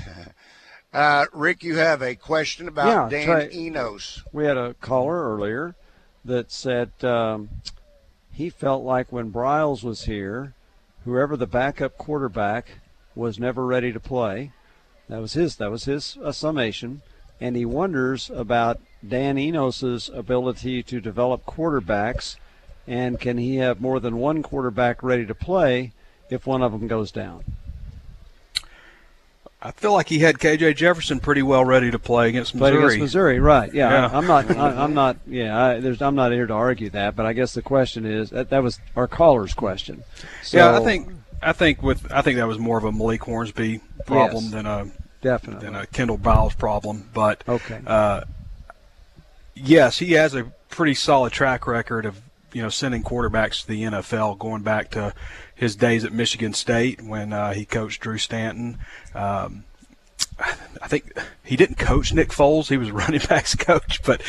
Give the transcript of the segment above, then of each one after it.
Uh, Rick, you have a question about Yeah, Dan Trey. Enos. We had a caller earlier that said um, he felt like when Briles was here, whoever the backup quarterback was never ready to play. That was his. That was his uh, summation, and he wonders about Dan Enos's ability to develop quarterbacks, and can he have more than one quarterback ready to play if one of them goes down? I feel like he had KJ Jefferson pretty well ready to play against Played Missouri. against Missouri, right? Yeah, Yeah. I, I'm not. I, I'm not. Yeah, I, there's. I'm not here to argue that, but I guess the question is that, that was our caller's question. So, yeah, I think I think with I think that was more of a Malik Hornsby problem Yes. than a definitely. than a Kendall Briles problem. But Okay. uh, yes, he has a pretty solid track record of you know sending quarterbacks to the NFL, going back to his days at Michigan State when uh, he coached Drew Stanton. Um, I think he didn't coach Nick Foles; he was running backs coach. But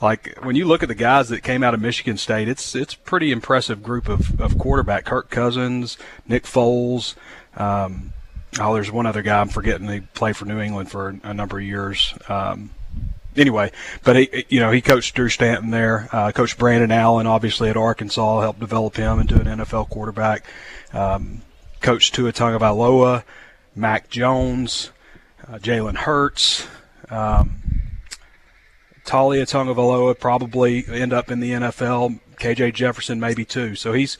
like when you look at the guys that came out of Michigan State, it's it's pretty impressive group of, of quarterback. Kirk Cousins, Nick Foles. Um, oh, there's one other guy I'm forgetting. He played for New England for a number of years. Um, anyway, but he, you know, he coached Drew Stanton there. Uh, coached Brandon Allen, obviously at Arkansas, helped develop him into an NFL quarterback. Um, coached Tua Tagovailoa, Mac Jones, uh, Jalen Hurts. Um, Taulia Tagovailoa probably end up in the NFL. KJ Jefferson maybe too. So he's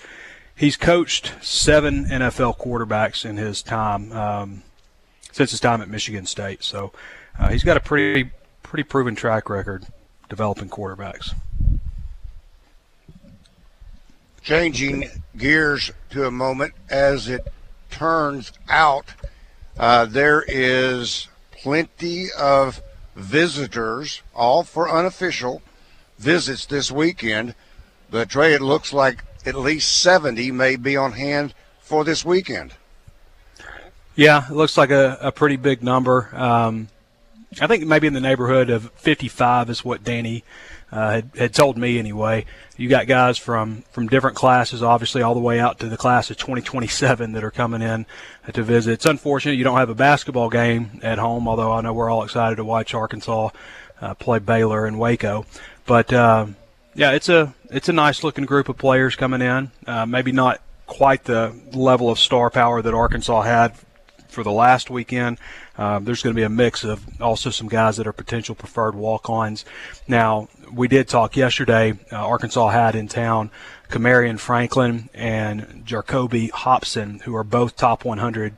he's coached seven NFL quarterbacks in his time um, since his time at Michigan State. So uh, he's got a pretty pretty proven track record developing quarterbacks. Changing gears to a moment, as it turns out, uh, there is plenty of visitors, all for unofficial visits this weekend. But Trey, it looks like at least 70 may be on hand for this weekend. Yeah, it looks like a, a pretty big number. Um, I think maybe in the neighborhood of 55 is what Danny uh, had, had told me anyway. You got guys from, from different classes, obviously, all the way out to the class of 2027 that are coming in to visit. It's unfortunate you don't have a basketball game at home, although I know we're all excited to watch Arkansas uh, play Baylor and Waco. But um, yeah, it's a it's a nice looking group of players coming in. Uh, maybe not quite the level of star power that Arkansas had for the last weekend. Um, there's going to be a mix of also some guys that are potential preferred walk-ons. Now, we did talk yesterday. Uh, Arkansas had in town Kamarian Franklin and Jacoby Hobson, who are both top 100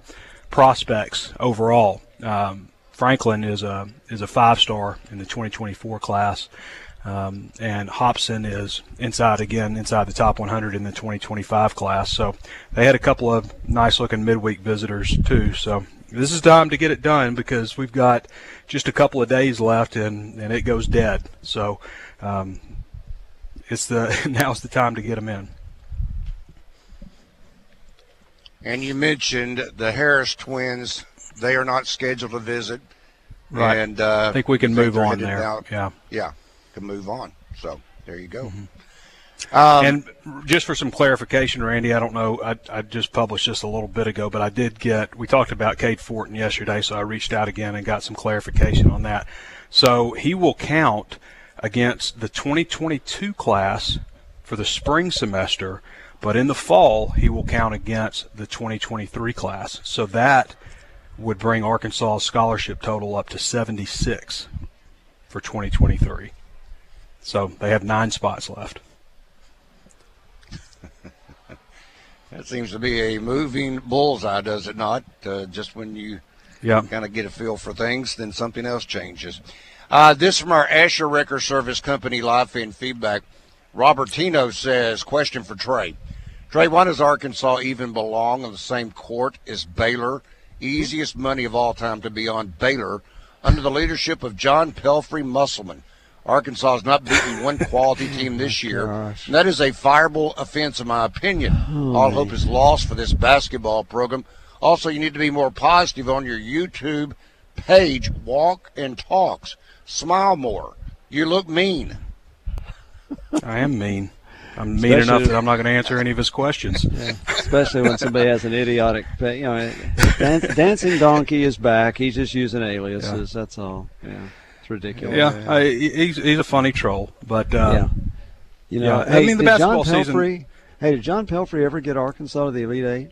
prospects overall. Um, Franklin is a is a five-star in the 2024 class. Um, and Hobson is inside again, inside the top 100 in the 2025 class. So they had a couple of nice looking midweek visitors too. So this is time to get it done because we've got just a couple of days left and, and it goes dead. So um, it's the now's the time to get them in. And you mentioned the Harris twins. They are not scheduled to visit. Right. And uh, I think we can move on there. out. Yeah. Yeah, can move on. So there you go. Mm-hmm. Um, and just for some clarification, Randy, I don't know, I, I just published this a little bit ago, but I did get, we talked about Cade Fortin yesterday, so I reached out again and got some clarification on that. So he will count against the 2022 class for the spring semester, but in the fall, he will count against the 2023 class. So that would bring Arkansas's scholarship total up to 76 for 2023. So they have nine spots left. That seems to be a moving bullseye, does it not? Uh, just when you Yeah. kind of get a feel for things, then something else changes. Uh, this from our Asher Wrecker Service Company live fan feedback. Robertino says, question for Trey. Trey, why does Arkansas even belong on the same court as Baylor easiest money of all time to be on Baylor under the leadership of John Pelphrey Musselman. Arkansas has not beaten one quality team oh, this year. And that is a fireable offense, in my opinion. All hope is lost for this basketball program. Also, you need to be more positive on your YouTube page. Walk and talks. Smile more. You look mean. I am mean. I'm mean enough that I'm not going to answer any of his questions. Yeah, especially when somebody has an idiotic, you know, Dan- dancing donkey is back. He's just using aliases. Yeah. That's all. Yeah, it's ridiculous. Yeah, I, he's he's a funny troll, but uh, yeah, you know, yeah, hey, I mean the basketball John Pelphrey, season. Hey, did John Pelphrey ever get Arkansas to the Elite Eight?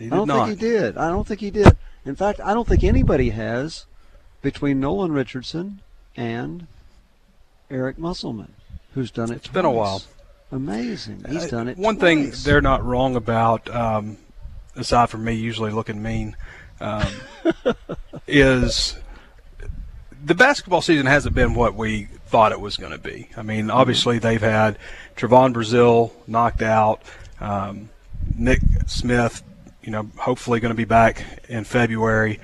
I don't not. think he did. I don't think he did. In fact, I don't think anybody has between Nolan Richardson and Eric Musselman who's done it. It's twice. been a while. Amazing. He's done it. Uh, one twice. thing they're not wrong about, um, aside from me usually looking mean, um, is the basketball season hasn't been what we thought it was going to be. I mean, mm-hmm. obviously they've had Trevon Brazile knocked out, um, Nick Smith, you know, hopefully going to be back in February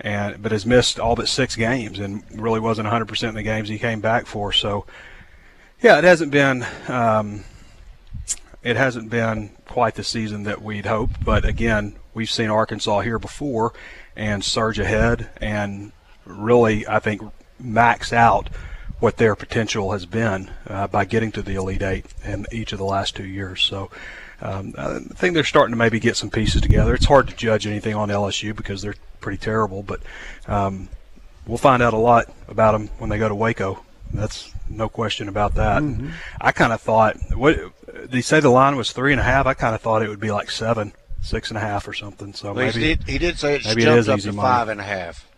and but has missed all but six games and really wasn't 100% in the games he came back for. So yeah, it hasn't been um, it hasn't been quite the season that we'd hoped, but again, we've seen Arkansas here before and surge ahead and really, I think, max out what their potential has been uh, by getting to the Elite Eight in each of the last two years. So. Um, I think they're starting to maybe get some pieces together. It's hard to judge anything on LSU because they're pretty terrible, but um, we'll find out a lot about them when they go to Waco that's no question about that. Mm-hmm. I kind of thought, what did he say the line was three and a half? I kind of thought it would be like seven, six and a half or something. So well, maybe he did, he did say it's maybe jumped it up to money. five and a half.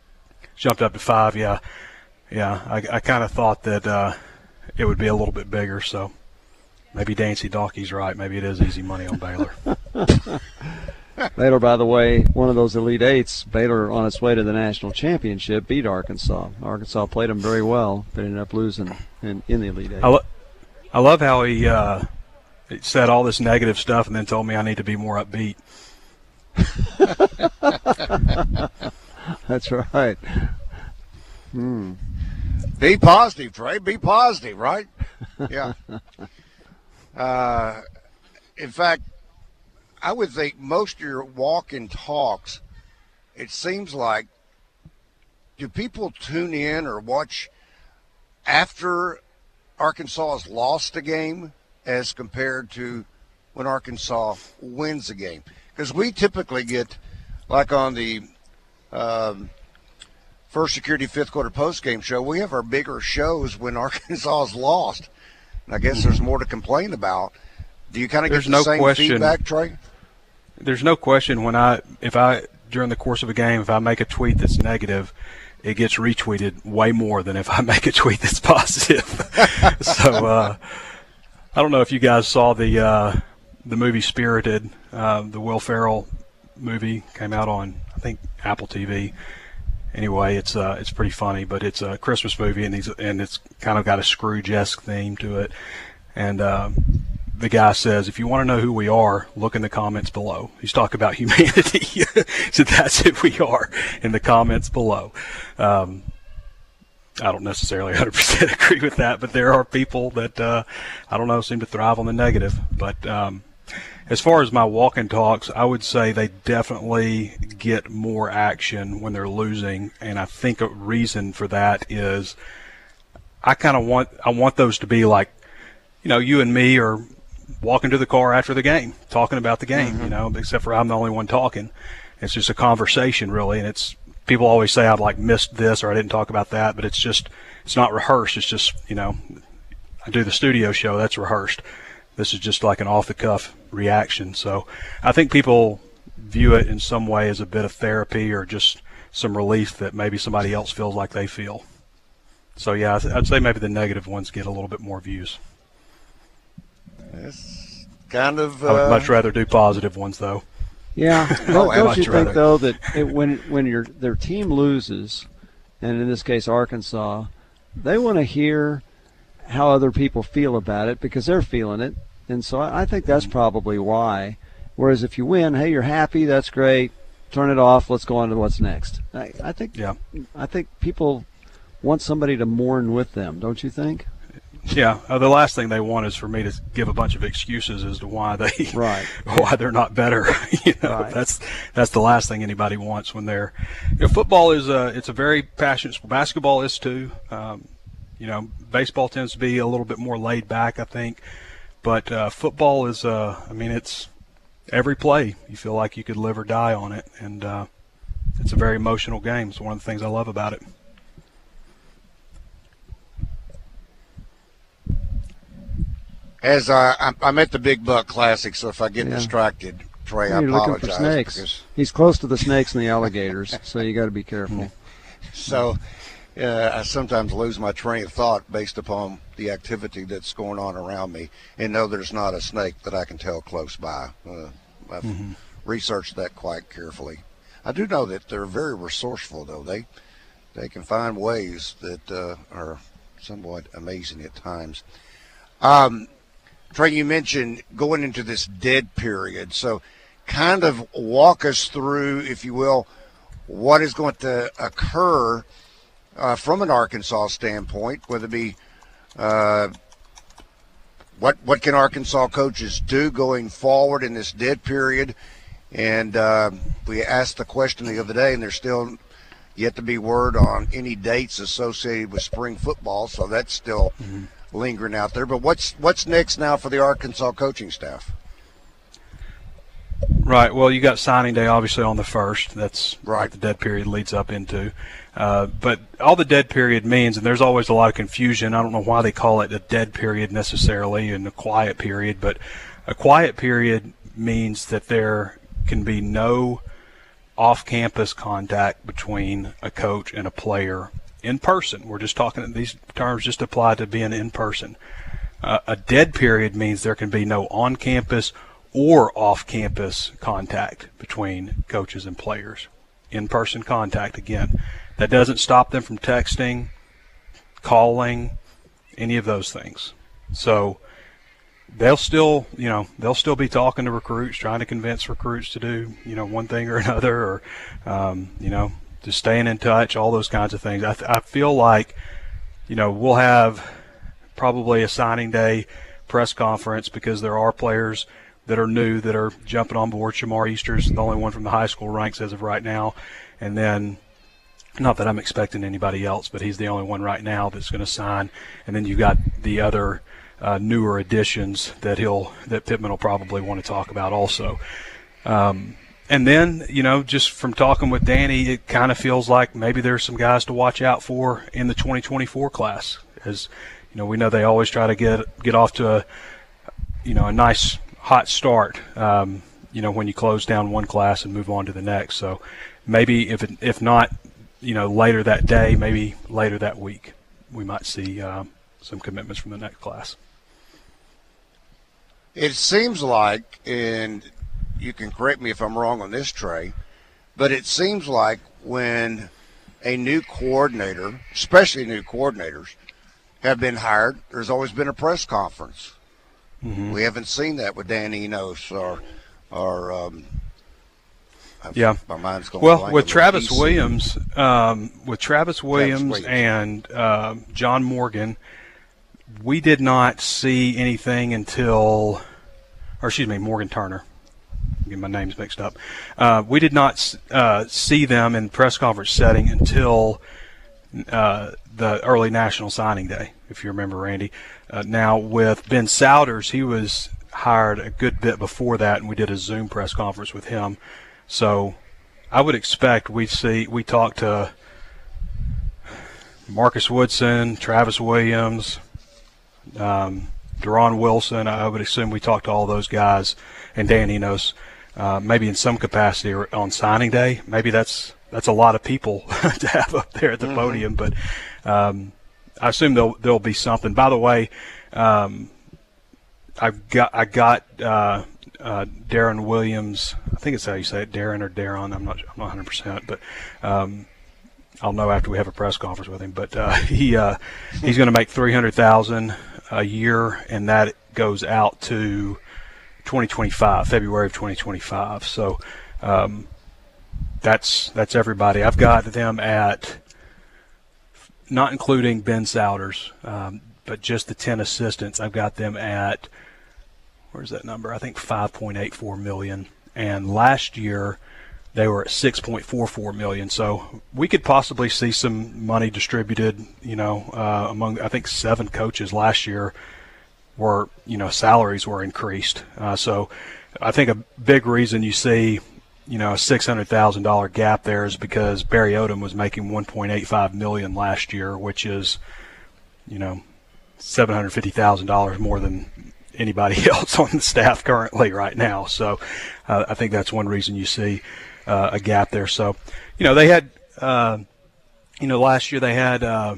Jumped up to five, yeah, yeah. I, I kind of thought that uh, it would be a little bit bigger. So maybe Dancy Donkey's right. Maybe it is easy money on Baylor. Baylor, by the way, one of those Elite Eights, Baylor on its way to the national championship beat Arkansas. Arkansas played them very well, but ended up losing in, in the Elite Eight. I, lo- I love how he, uh, said all this negative stuff and then told me I need to be more upbeat. That's right. Hmm. Be positive, Trey. Be positive, right? Yeah. Uh, in fact, I would think most of your walk and talks, it seems like, do people tune in or watch after Arkansas has lost a game as compared to when Arkansas wins a game? Because we typically get, like on the um, First Security fifth quarter post game show, we have our bigger shows when Arkansas has lost. And I guess there's more to complain about. Do you kind of get the no same question. feedback, Trey? there's no question when I if I during the course of a game if I make a tweet that's negative, it gets retweeted way more than if I make a tweet that's positive. so uh, I don't know if you guys saw the uh, the movie Spirited, uh, the Will Ferrell movie came out on I think Apple TV. Anyway, it's uh, it's pretty funny, but it's a Christmas movie and he's and it's kind of got a Scrooge-esque theme to it, and uh, the guy says, if you want to know who we are, look in the comments below. He's talking about humanity. so that's who we are in the comments below. Um, I don't necessarily 100% agree with that, but there are people that, uh, I don't know, seem to thrive on the negative. But um, as far as my walk and talks, I would say they definitely get more action when they're losing. And I think a reason for that is I kind of want, I want those to be like, you know, you and me are walking to the car after the game, talking about the game, mm-hmm. you know, except for I'm the only one talking. It's just a conversation really. And it's, people always say I've like missed this or I didn't talk about that, but it's just, it's not rehearsed. It's just, you know, I do the studio show, that's rehearsed. This is just like an off the cuff reaction. So I think people view it in some way as a bit of therapy or just some relief that maybe somebody else feels like they feel. So yeah, I'd say maybe the negative ones get a little bit more views. It's kind of. Uh, I would much rather do positive ones, though. Yeah. don't, don't you think rather. though that it, when when your their team loses, and in this case Arkansas, they want to hear how other people feel about it because they're feeling it, and so I, I think that's probably why. Whereas if you win, hey, you're happy, that's great. turn it off. Let's go on to what's next. I, I think. Yeah. I think people want somebody to mourn with them, don't you think? Yeah, uh, the last thing they want is for me to give a bunch of excuses as to why they right. why they're not better. you know, right. that's that's the last thing anybody wants when they're. You know, football is a it's a very passionate. Basketball is too. Um, you know, baseball tends to be a little bit more laid back, I think, but uh, football is. Uh, I mean, it's every play you feel like you could live or die on it, and uh, it's a very emotional game. It's one of the things I love about it. As I, I'm at the Big Buck Classic, so if I get yeah. distracted, Trey, I apologize. looking for snakes. He's close to the snakes and the alligators, so you got to be careful. so, uh, I sometimes lose my train of thought based upon the activity that's going on around me, and know there's not a snake that I can tell close by. Uh, I've mm-hmm. researched that quite carefully. I do know that they're very resourceful, though. They they can find ways that uh, are somewhat amazing at times. Um, Trey, you mentioned going into this dead period. So, kind of walk us through, if you will, what is going to occur uh, from an Arkansas standpoint, whether it be uh, what what can Arkansas coaches do going forward in this dead period? And uh, we asked the question the other day, and there's still yet to be word on any dates associated with spring football, so that's still mm-hmm lingering out there. But what's what's next now for the Arkansas coaching staff? Right. Well, you got signing day obviously on the first. That's right. what the dead period leads up into. Uh, but all the dead period means, and there's always a lot of confusion. I don't know why they call it a dead period necessarily and a quiet period, but a quiet period means that there can be no off-campus contact between a coach and a player in person. We're just talking, these terms just apply to being in person. Uh, a dead period means there can be no on campus or off campus contact between coaches and players. In person contact, again. That doesn't stop them from texting, calling, any of those things. So they'll still, you know, they'll still be talking to recruits, trying to convince recruits to do, you know, one thing or another, or, um, you know, just staying in touch, all those kinds of things. I, th- I feel like, you know, we'll have probably a signing day press conference because there are players that are new that are jumping on board. Shamar Easter's the only one from the high school ranks as of right now, and then not that I'm expecting anybody else, but he's the only one right now that's going to sign. And then you've got the other uh, newer additions that he'll that Pittman will probably want to talk about also. Um, and then you know just from talking with Danny, it kind of feels like maybe there's some guys to watch out for in the 2024 class. As you know, we know they always try to get get off to a you know a nice hot start. Um, you know when you close down one class and move on to the next. So maybe if it, if not you know later that day, maybe later that week, we might see um, some commitments from the next class. It seems like, and you can correct me if I'm wrong on this, Trey, but it seems like when a new coordinator, especially new coordinators, have been hired, there's always been a press conference. Mm-hmm. We haven't seen that with Dan Enos or, or um, yeah, my mind's going. Well, with Travis Williams, um, with Travis Williams, Travis Williams. and uh, John Morgan, we did not see anything until, or excuse me, Morgan Turner get my names mixed up. Uh, we did not uh, see them in press conference setting until uh, the early national signing day, if you remember, Randy. Uh, now with Ben Sowders, he was hired a good bit before that, and we did a Zoom press conference with him. So I would expect we see we talked to Marcus Woodson, Travis Williams. Um, Deron Wilson, I would assume we talked to all those guys, and Dan Enos uh, maybe in some capacity on signing day. Maybe that's that's a lot of people to have up there at the mm-hmm. podium, but um, I assume there'll there'll be something. By the way, um, I got I got uh, uh, Darren Williams. I think it's how you say it, Darren or Darren. I'm not I'm not 100, percent but um, I'll know after we have a press conference with him. But uh, he uh, he's going to make 300,000 a year, and that goes out to 2025, February of 2025. So, um, that's that's everybody. I've got them at not including Ben Sowders, um, but just the ten assistants. I've got them at where's that number? I think 5.84 million. And last year they were at 6.44 million. So we could possibly see some money distributed, you know, uh, among I think seven coaches last year were, you know, salaries were increased. Uh, so I think a big reason you see, you know, a six hundred thousand dollar gap there is because Barry Odom was making 1.85 million last year, which is, you know, seven hundred fifty thousand dollars more than anybody else on the staff currently right now. So uh, I think that's one reason you see uh, a gap there. So, you know, they had, uh, you know, last year they had uh,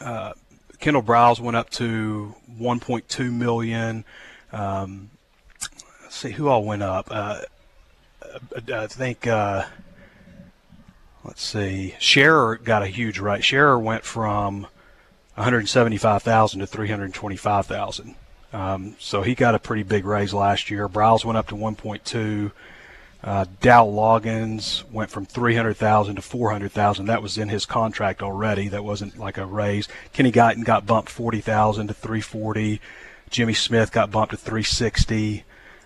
uh, Kendall Briles went up to 1.2 million. Um, let's see who all went up. Uh, I think. let's see. Scherer got a huge right. Scherer went from 175,000 to 325,000. Um, so he got a pretty big raise last year. Briles went up to 1.2. Uh, Dow Loggins went from 300,000 to 400,000. That was in his contract already. That wasn't like a raise. Kenny Guiton got bumped 40,000 to 340. Jimmy Smith got bumped to 360.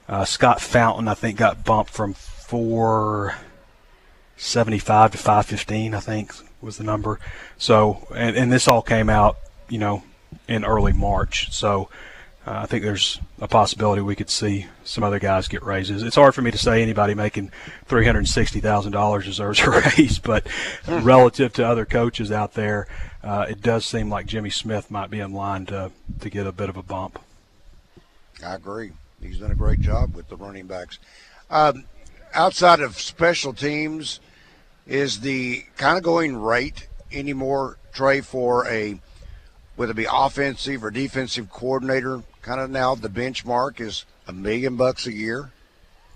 Uh, Scott Fountain, I think, got bumped from 475 to 515. I think was the number. So, and, and this all came out, you know, in early March. So uh, I think there's a possibility we could see some other guys get raises. It's hard for me to say anybody making three hundred sixty thousand dollars deserves a raise, but hmm. relative to other coaches out there, uh, it does seem like Jimmy Smith might be in line to to get a bit of a bump. I agree. He's done a great job with the running backs. Um, outside of special teams, is the kind of going rate anymore, Trey, for a whether it be offensive or defensive coordinator kind of now the benchmark is a million bucks a year?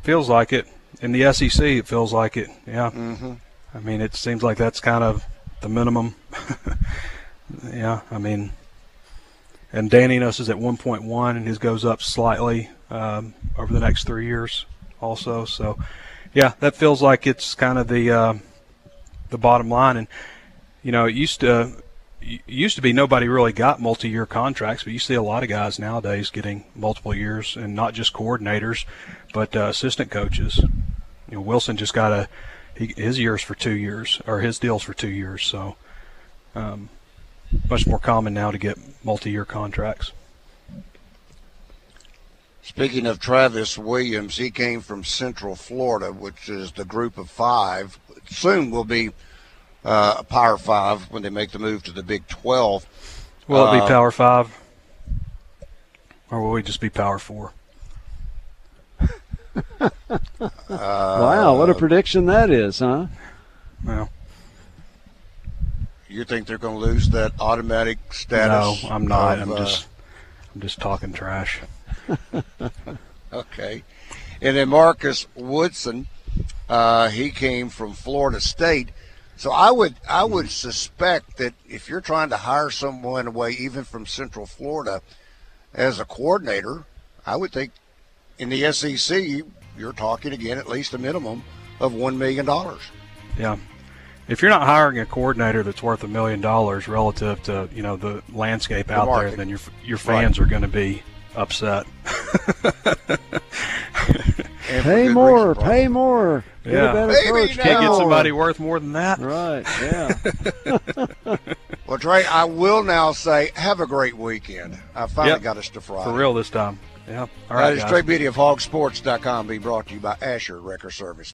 Feels like it. In the SEC, it feels like it. Yeah. Mm-hmm. I mean, it seems like that's kind of the minimum. yeah. I mean, and Danny Enos is at 1.1, and his goes up slightly um, over the next three years, also. So, yeah, that feels like it's kind of the uh, the bottom line. And you know, it used to used to be nobody really got multi-year contracts, but you see a lot of guys nowadays getting multiple years, and not just coordinators, but uh, assistant coaches. You know, Wilson just got a he, his years for two years, or his deals for two years. So, um, much more common now to get multi-year contracts. Speaking of Travis Williams, he came from Central Florida, which is the group of five. Soon will be uh, Power Five when they make the move to the Big Twelve. Will it be uh, Power Five, or will we just be Power Four? wow, what a prediction that is, huh? Well, you think they're going to lose that automatic status? No, I'm not. Of, I'm uh, just, I'm just talking trash. okay, and then Marcus Woodson, uh, he came from Florida State. So I would I would hmm. suspect that if you're trying to hire someone away, even from Central Florida, as a coordinator, I would think in the SEC you're talking again at least a minimum of one million dollars. Yeah. If you're not hiring a coordinator that's worth a million dollars relative to you know the landscape the out market. there, then your your fans right. are going to be upset. pay more, reason, pay more. Get yeah. a better Maybe coach. Can't get somebody worth more than that. Right, yeah. well, Trey, I will now say have a great weekend. I finally yep. got us to Friday. For real this time. Yeah. All right. That is Trey Biddy of hogsports.com being brought to you by Asher Wrecker Service.